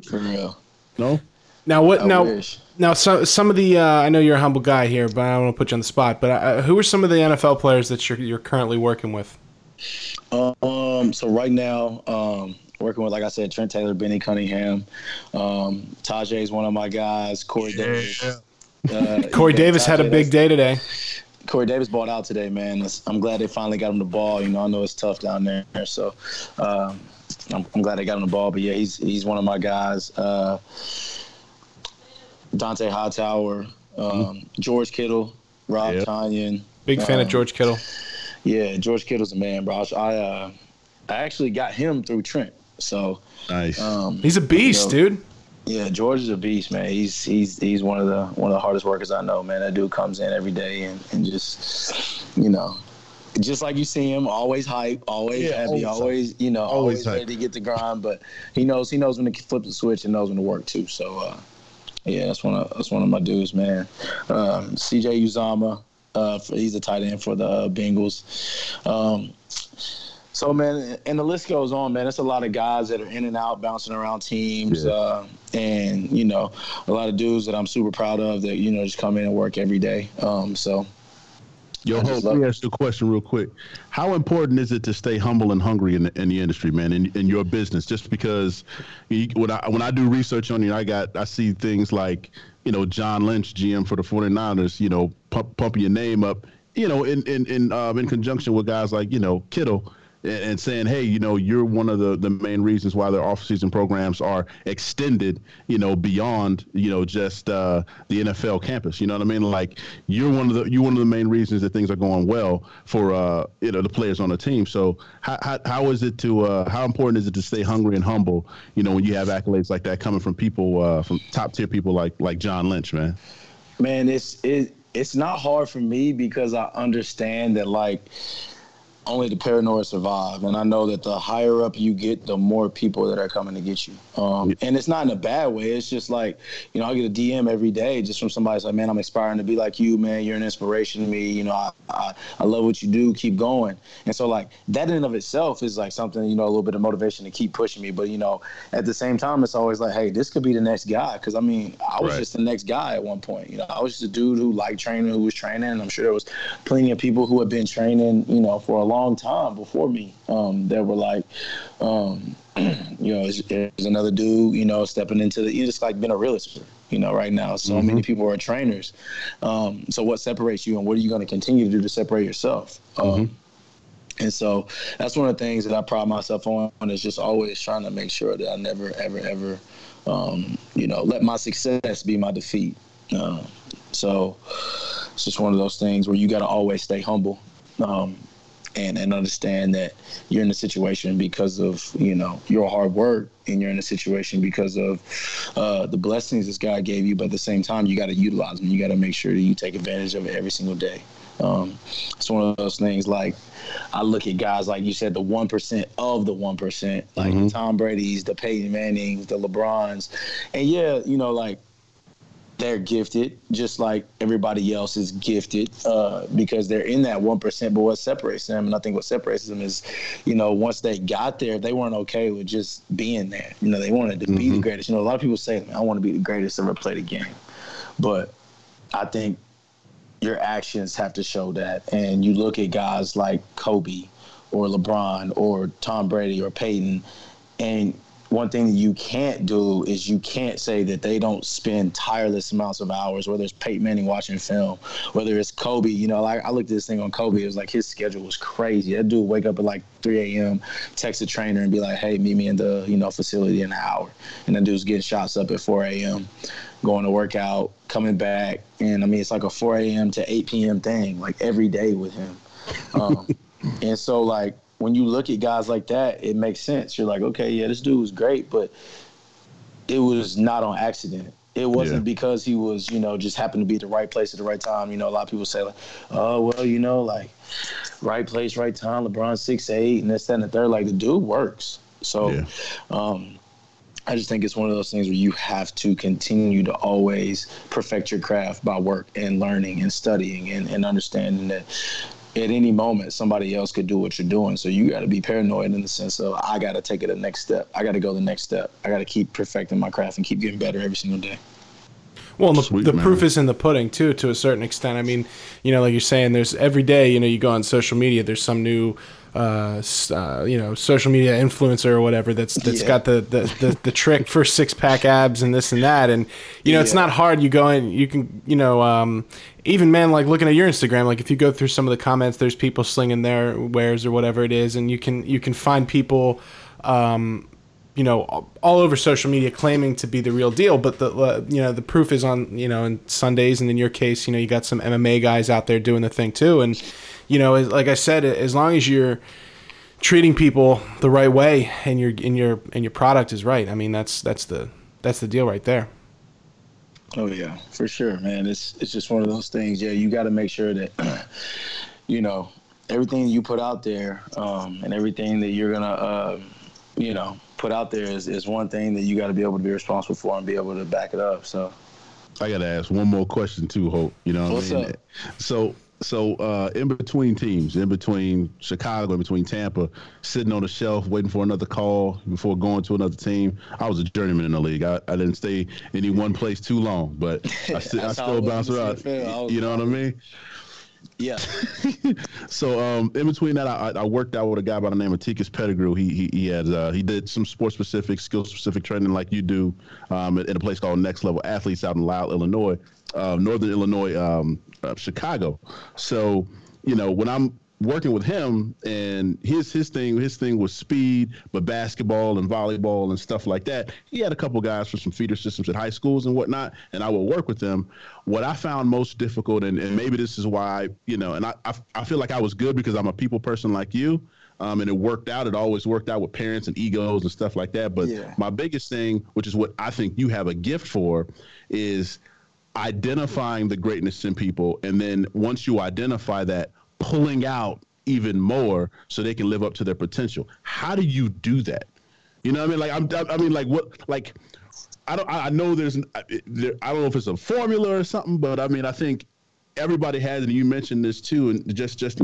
For real. No. Now what? I now wish. Now some some of the uh, I know you're a humble guy here, but I don't want to put you on the spot. But uh, who are some of the NFL players that you're you're currently working with? Um, so right now, um, working with like I said, Trent Taylor, Benny Cunningham, um, Tajae is one of my guys. Corey Davis. Uh, (laughs) Corey yeah, Davis had a big day today. Corey Davis bought out today, man. I'm glad they finally got him the ball. You know, I know it's tough down there, so um, I'm, I'm glad they got him the ball. But yeah, he's he's one of my guys. Uh, Dont'a Hightower, um, George Kittle, Rob Yep. Tanyan. Big fan of Um, George Kittle. Yeah, George Kittle's a man, bro. I uh, I actually got him through Trent. So Nice. um, He's a beast, you know, dude. yeah, George is a beast, man. He's he's he's one of the one of the hardest workers I know, man. That dude comes in every day and, and just you know, just like you see him, always hype, always Yeah, happy, always always, you know, Always always, ready to get the grind. But he knows he knows when to flip the switch and knows when to work too. So uh, yeah, that's one of that's one of my dudes, man. Um, CJ Uzomah, uh, for, he's a tight end for the uh, Bengals. Um, so man, and the list goes on, man. It's a lot of guys that are in and out, bouncing around teams, Yeah. uh, and you know, a lot of dudes that I'm super proud of that you know just come in and work every day. Um, so Yo, I Holt, let me ask you a question real quick. How important is it to stay humble and hungry in the, in the industry, man, in, in your business? Just because you, when I when I do research on you, I got I see things like you know John Lynch, GM for the 49ers, you know, pump, pumping your name up, you know, in in in um, in conjunction with guys like you know Kittle. And saying, hey, you know, you're one of the, the main reasons why their off-season programs are extended, you know, beyond, you know, just uh, the NFL campus. You know what I mean? Like you're one of the you're one of the main reasons that things are going well for uh, you know the players on the team. So how how, how is it to uh, how important is it to stay hungry and humble? You know, when you have accolades like that coming from people uh, from top tier people like like John Lynch, man. man, it's it it's not hard for me because I understand that like only the paranoid survive, and I know that the higher up you get, the more people that are coming to get you. Um, and it's not in a bad way. It's just like you know, I get a DM every day just from somebody that's like, man, I'm aspiring to be like you, man. You're an inspiration to me. You know, I I, I love what you do. Keep going. And so like that in and of itself is like something you know a little bit of motivation to keep pushing me. But you know, at the same time, it's always like, hey, this could be the next guy. Because I mean, I was Right. just the next guy at one point. You know, I was just a dude who liked training, who was training, and I'm sure there was plenty of people who had been training, you know, for a long time before me. Um, that were like, um, (clears throat) you know, there's, another dude, you know, stepping into the. You just like been a realtor, you know, right now. So many people are trainers. Um, so what separates you, and what are you going to continue to do to separate yourself? Um, and so that's one of the things that I pride myself on is just always trying to make sure that I never, ever, ever, um, you know, let my success be my defeat. Uh, so it's just one of those things where you got to always stay humble um, and, and understand that you're in a situation because of, you know, your hard work and you're in a situation because of uh, the blessings this God gave you. But at the same time, you got to utilize them. You got to make sure that you take advantage of it every single day. Um, it's one of those things like I look at guys like you said, the one percent of the one percent, like the Tom Brady's, the Peyton Manning's, the LeBrons, and yeah, you know, like they're gifted, just like everybody else is gifted, uh, because they're in that one percent. But what separates them, and I think what separates them is, you know, once they got there, they weren't okay with just being there. You know, they wanted to be the greatest. You know, a lot of people say, "I want to be the greatest ever play the game," but I think your actions have to show that. And you look at guys like Kobe or LeBron or Tom Brady or Peyton, and one thing that you can't do is you can't say that they don't spend tireless amounts of hours, whether it's Peyton Manning watching film, whether it's Kobe. You know, like I looked at this thing on Kobe, it was like his schedule was crazy. That dude wake up at like 3 a.m., text a trainer and be like, hey, meet me in the, you know, facility in an hour. And that dude's getting shots up at 4 a.m., going to work out, coming back. And I mean, it's like a 4 a.m. to 8 p.m. thing, like every day with him. Um, (laughs) and so, like, when you look at guys like that, it makes sense. You're like, okay, yeah, this dude was great, but it was not on accident. It wasn't Yeah. because he was, you know, just happened to be at the right place at the right time. You know, a lot of people say like, oh, well, you know, like right place, right time. LeBron six eight and this, that, and the third. Like the dude works. So, Yeah. um, I just think it's one of those things where you have to continue to always perfect your craft by work and learning and studying and, and understanding that at any moment somebody else could do what you're doing. So you got to be paranoid in the sense of I got to take it the next step. I got to go the next step. I got to keep perfecting my craft and keep getting better every single day. Well, the, Sweet, the proof is in the pudding too, to a certain extent. I mean, you know, like you're saying, there's every day, you know, you go on social media, there's some new uh, uh, you know social media influencer or whatever that's that's yeah. got the, the, the the trick for six pack abs and this and that and you know yeah. it's not hard you go in you can you know um, even man like looking at your Instagram like if you go through some of the comments there's people slinging their wares or whatever it is and you can you can find people um, you know all over social media claiming to be the real deal but the uh, you know the proof is on you know in Sundays and in your case you know you got some MMA guys out there doing the thing too and you know, like I said, as long as you're treating people the right way and your and your and your product is right, I mean that's that's the that's the deal right there. Oh yeah, for sure, man. It's it's just one of those things. Yeah, you got to make sure that (clears throat) you know everything you put out there um, and everything that you're gonna uh, you know put out there is, is one thing that you got to be able to be responsible for and be able to back it up. So I got to ask one more question too, Holt. You know, what What's I mean? up? So so uh, in between teams, in between Chicago, in between Tampa, sitting on the shelf waiting for another call before going to another team. I was a journeyman in the league. I, I didn't stay any one place too long, but (laughs) I, st- I still bounce around. You know what I mean? Yeah. (laughs) so um, in between that, I, I, worked out with a guy by the name of Tikus Pettigrew. He he, he had uh, he did some sports specific, skill specific training like you do um, a place called Next Level Athletes out in Lisle, Illinois, uh, Northern Illinois, um, uh, Chicago. So you know when I'm working with him and his his thing his thing was speed but basketball and volleyball and stuff like that. He had a couple guys from some feeder systems at high schools and whatnot and i would work with them. What i found most difficult and, and maybe this is why you know and I, I, I feel like i was good because i'm a people person like you um, and it worked out. It always worked out with parents and egos and stuff like that. But yeah. my biggest thing which is what i think you have a gift for is identifying the greatness in people. And then once you identify that pulling out even more so they can live up to their potential. How do you do that? You know what I mean? Like I'm, I mean, like what, like I don't, I know there's, there, I don't know if it's a formula or something, but I mean, I think everybody has, and you mentioned this too, and just, just,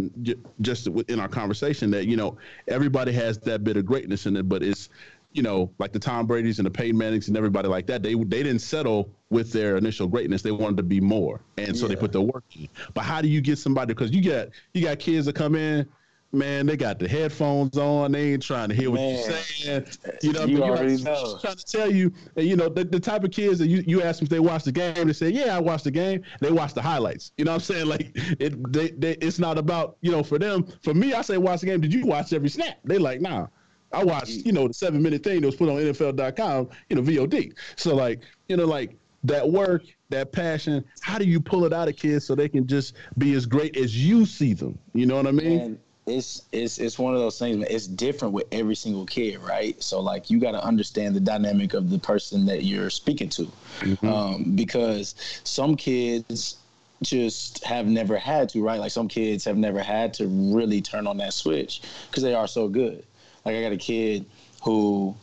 just in our conversation that you know everybody has that bit of greatness in it, but it's you know, like the Tom Brady's and the Peyton Mannings and everybody like that, they they didn't settle with their initial greatness. They wanted to be more, and so yeah. they put their work in. But how do you get somebody? Because you got you got kids that come in, man, they got the headphones on. They ain't trying to hear what you're saying. You know, you I mean? know. trying to tell you, and you know, the, the type of kids that you, you ask them if they watch the game, they say, yeah, I watched the game. They watch the highlights. You know what I'm saying? Like it, they, they, it's not about you know for them. For me, I say watch the game. Did you watch every snap? They like, nah. I watched, you know, the seven minute thing that was put on NFL.com, you know, VOD. So like, you know, like that work, that passion, how do you pull it out of kids so they can just be as great as you see them? You know what I mean? And it's it's it's one of those things, man. It's different with every single kid, right? So like you got to understand the dynamic of the person that you're speaking to, mm-hmm. um, because some kids just have never had to, right? Like some kids have never had to really turn on that switch because they are so good. Like I got a kid who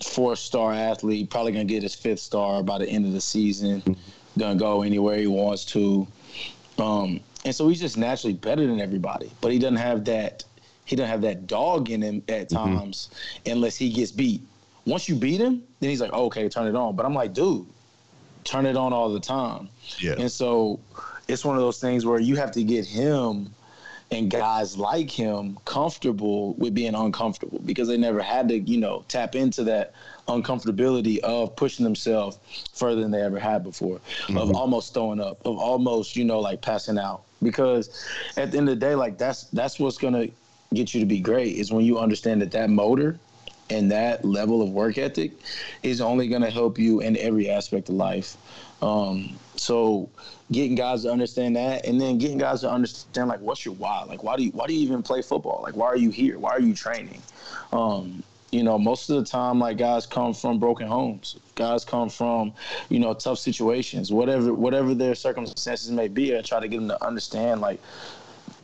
four star athlete, probably gonna get his fifth star by the end of the season, gonna go anywhere he wants to. Um, and so he's just naturally better than everybody, but he doesn't have that he doesn't have that dog in him at mm-hmm. times mm-hmm. unless he gets beat. Once you beat him, then he's like, oh, okay, turn it on. But I'm like, dude, turn it on all the time. Yeah. And so it's one of those things where you have to get him and guys like him comfortable with being uncomfortable because they never had to, you know, tap into that uncomfortability of pushing themselves further than they ever had before, mm-hmm. of almost throwing up, of almost, you know, like passing out. Because at the end of the day, like that's that's what's gonna get you to be great is when you understand that that motor and that level of work ethic is only gonna help you in every aspect of life. Um, so getting guys to understand that and then getting guys to understand like what's your why like why do you why do you even play football like why are you here why are you training um, you know most of the time like guys come from broken homes guys come from you know tough situations whatever whatever their circumstances may be i try to get them to understand like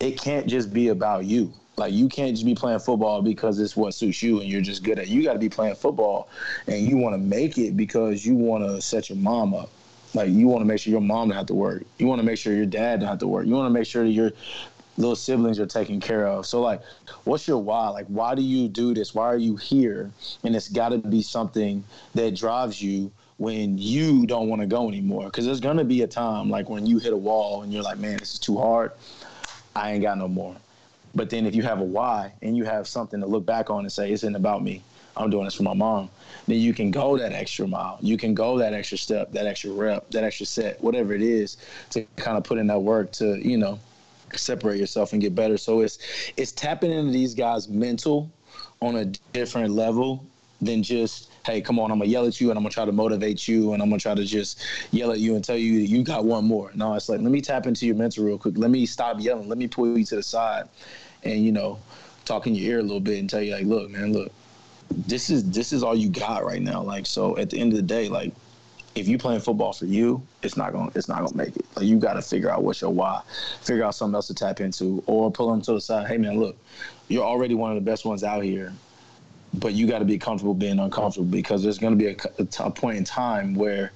it can't just be about you Like you can't just be playing football because it's what suits you and you're just good at. It. You got to be playing football and you want to make it because you want to set your mom up. Like you want to make sure your mom don't have to work. You want to make sure your dad don't have to work. You want to make sure that your little siblings are taken care of. So like, what's your why? Like, why do you do this? Why are you here? And it's got to be something that drives you when you don't want to go anymore. Because there's gonna be a time like when you hit a wall and you're like, man, this is too hard. I ain't got no more. But then if you have a why and you have something to look back on and say, it's isn't about me. I'm doing this for my mom. Then you can go that extra mile. You can go that extra step, that extra rep, that extra set, whatever it is, to kind of put in that work to, you know, separate yourself and get better. So it's it's tapping into these guys' mental on a different level than just hey, come on, I'm gonna yell at you and I'm gonna try to motivate you and I'm gonna try to just yell at you and tell you you got one more. No, it's like let me tap into your mental real quick. Let me stop yelling. Let me pull you to the side, and you know, talk in your ear a little bit and tell you like, look, man, look, this is this is all you got right now. Like, so at the end of the day, like, if you playing football for you, it's not gonna it's not gonna make it. Like, you got to figure out what's your why, figure out something else to tap into, or pull them to the side. Hey, man, look, you're already one of the best ones out here but you got to be comfortable being uncomfortable because there's to be a point in time where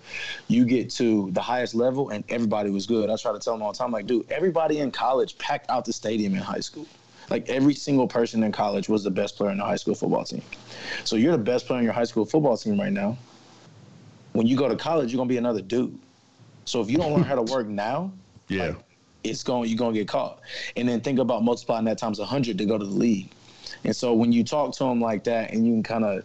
you get to the highest level and everybody was good. I try to tell them all the time, like, dude, everybody in college packed out the stadium in high school. Like every single person in college was the best player in the high school football team. So you're the best player in your high school football team right now. When you go to college, you're gonna be another dude. So if you don't learn how to (laughs) work now, yeah, like, it's going you're gonna get caught. And then think about multiplying that times hundred to go to the league. And so when you talk to them like that and you can kind of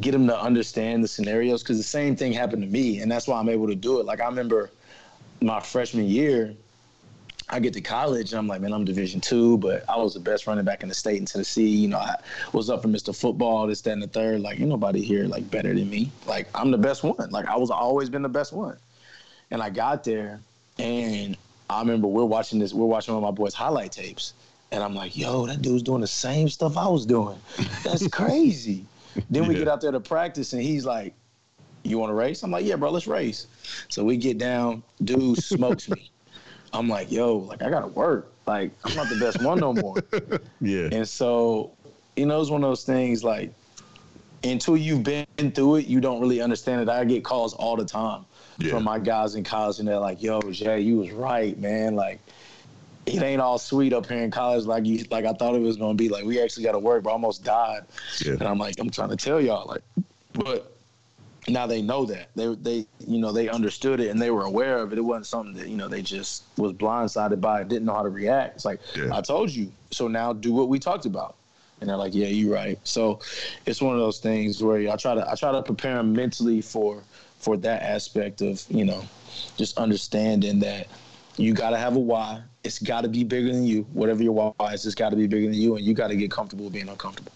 get them to understand the scenarios, because the same thing happened to me. And that's why I'm able to do it. Like I remember my freshman year, I get to college and I'm like, man, I'm Division two, but I was the best running back in the state in Tennessee. You know, I was up for Mr. Football, this, that, and the third. Like, ain't nobody here like better than me. Like, I'm the best one. Like, I was always been the best one. And I got there, and I remember we're watching this. We're watching one of my boys' highlight tapes, and I'm like, yo, that dude's doing the same stuff I was doing. That's (laughs) crazy. then we yeah. get out there to practice, and he's like, you want to race? I'm like, yeah, bro, let's race. So we get down. Dude smokes me. I'm like, yo, like I gotta work. Like I'm not the best one no more. (laughs) yeah. And so, you know, it's one of those things like until you've been through it, you don't really understand it. I get calls all the time yeah. from my guys in college, and they're like, "Yo, Jay, you was right, man. Like, it ain't all sweet up here in college like you like I thought it was gonna be. Like we actually got to work, but I almost died. Yeah. And I'm like, I'm trying to tell y'all, like, but now they know that they they you know they understood it and they were aware of it. It wasn't something that you know they just was blindsided by, it, didn't know how to react. It's like yeah. I told you, so now do what we talked about. And they're like, yeah, you're right. So it's one of those things where I try to I try to prepare them mentally for for that aspect of you know just understanding that you got to have a why. It's got to be bigger than you. Whatever your why is, it's got to be bigger than you, and you got to get comfortable being uncomfortable.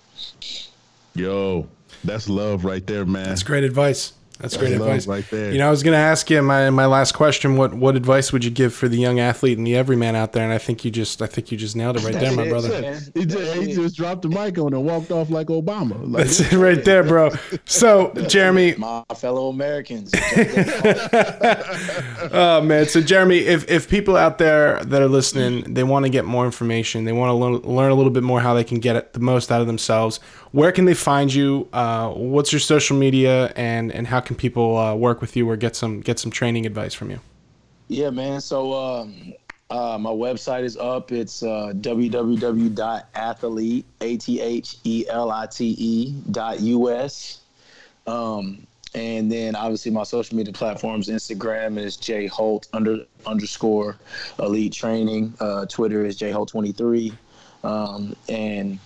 Yo, that's love right there, man. That's great advice. That's, great advice right there. You know, I was going to ask you my my last question. What what advice would you give for the young athlete and the everyman out there? And I think you just I think you just nailed it right there, my brother. He just, he just dropped the mic on and walked off like Obama. Like, That's it right there, bro. So Jeremy, my fellow Americans. (laughs) oh man, so Jeremy, if if people out there that are listening, they want to get more information, they want to learn, learn a little bit more how they can get the most out of themselves. Where can they find you? Uh, what's your social media and and how can people uh, work with you or get some get some training advice from you? Yeah, man. So um, uh, my website is up. It's uh. Um, and then obviously my social media platforms: Instagram is J Holt under underscore Elite Training. Uh, Twitter is J Holt twenty three. Um, and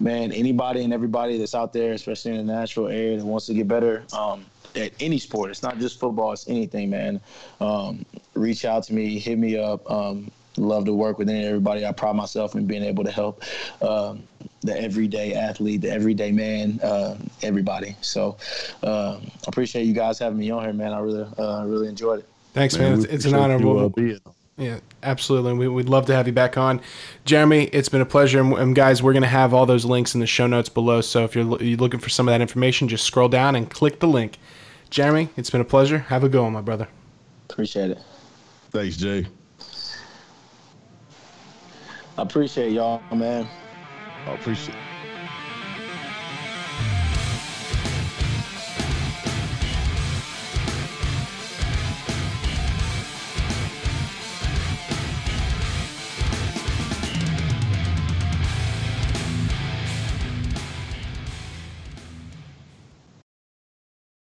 man, anybody and everybody that's out there, especially in the natural area, that wants to get better, um, at any sport. It's not just football. It's anything, man. Um, reach out to me, hit me up. Um, love to work with everybody. I pride myself in being able to help um, the everyday athlete, the everyday man, uh, everybody. So uh, I appreciate you guys having me on here, man. I really, uh, really enjoyed it. Thanks, man. man. It's, it's an honor. You, yeah, absolutely. We, would love to have you back on. Jeremy, it's been a pleasure. And, guys, we're going to have all those links in the show notes below. So if you're, you're looking for some of that information, just scroll down and click the link. Jeremy, it's been a pleasure. Have a go on, my brother. Appreciate it. Thanks, Jay. I appreciate y'all, man. I appreciate.